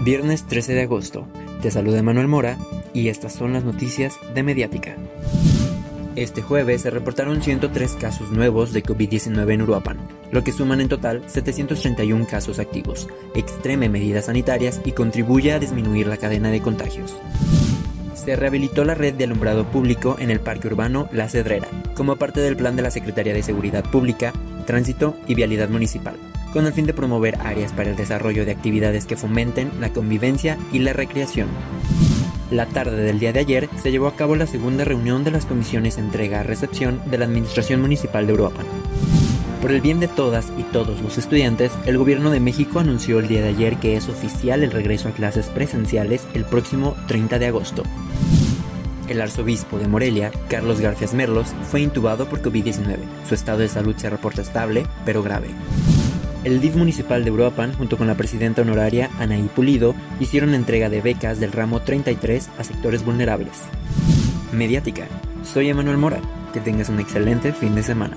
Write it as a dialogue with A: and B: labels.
A: Viernes 13 de agosto. Te saluda Manuel Mora y estas son las noticias de Mediática. Este jueves se reportaron 103 casos nuevos de COVID-19 en Uruapan, lo que suman en total 731 casos activos, extreme medidas sanitarias y contribuye a disminuir la cadena de contagios. Se rehabilitó la red de alumbrado público en el parque urbano La Cedrera, como parte del plan de la Secretaría de Seguridad Pública, Tránsito y Vialidad Municipal con el fin de promover áreas para el desarrollo de actividades que fomenten la convivencia y la recreación. La tarde del día de ayer se llevó a cabo la segunda reunión de las comisiones entrega-recepción de la Administración Municipal de Uruapan. Por el bien de todas y todos los estudiantes, el Gobierno de México anunció el día de ayer que es oficial el regreso a clases presenciales el próximo 30 de agosto. El arzobispo de Morelia, Carlos García Merlos, fue intubado por COVID-19. Su estado de salud se reporta estable, pero grave. El DIF municipal de Uruapan, junto con la presidenta honoraria Anaí Pulido, hicieron entrega de becas del ramo 33 a sectores vulnerables. Mediática. Soy Emanuel Mora. Que tengas un excelente fin de semana.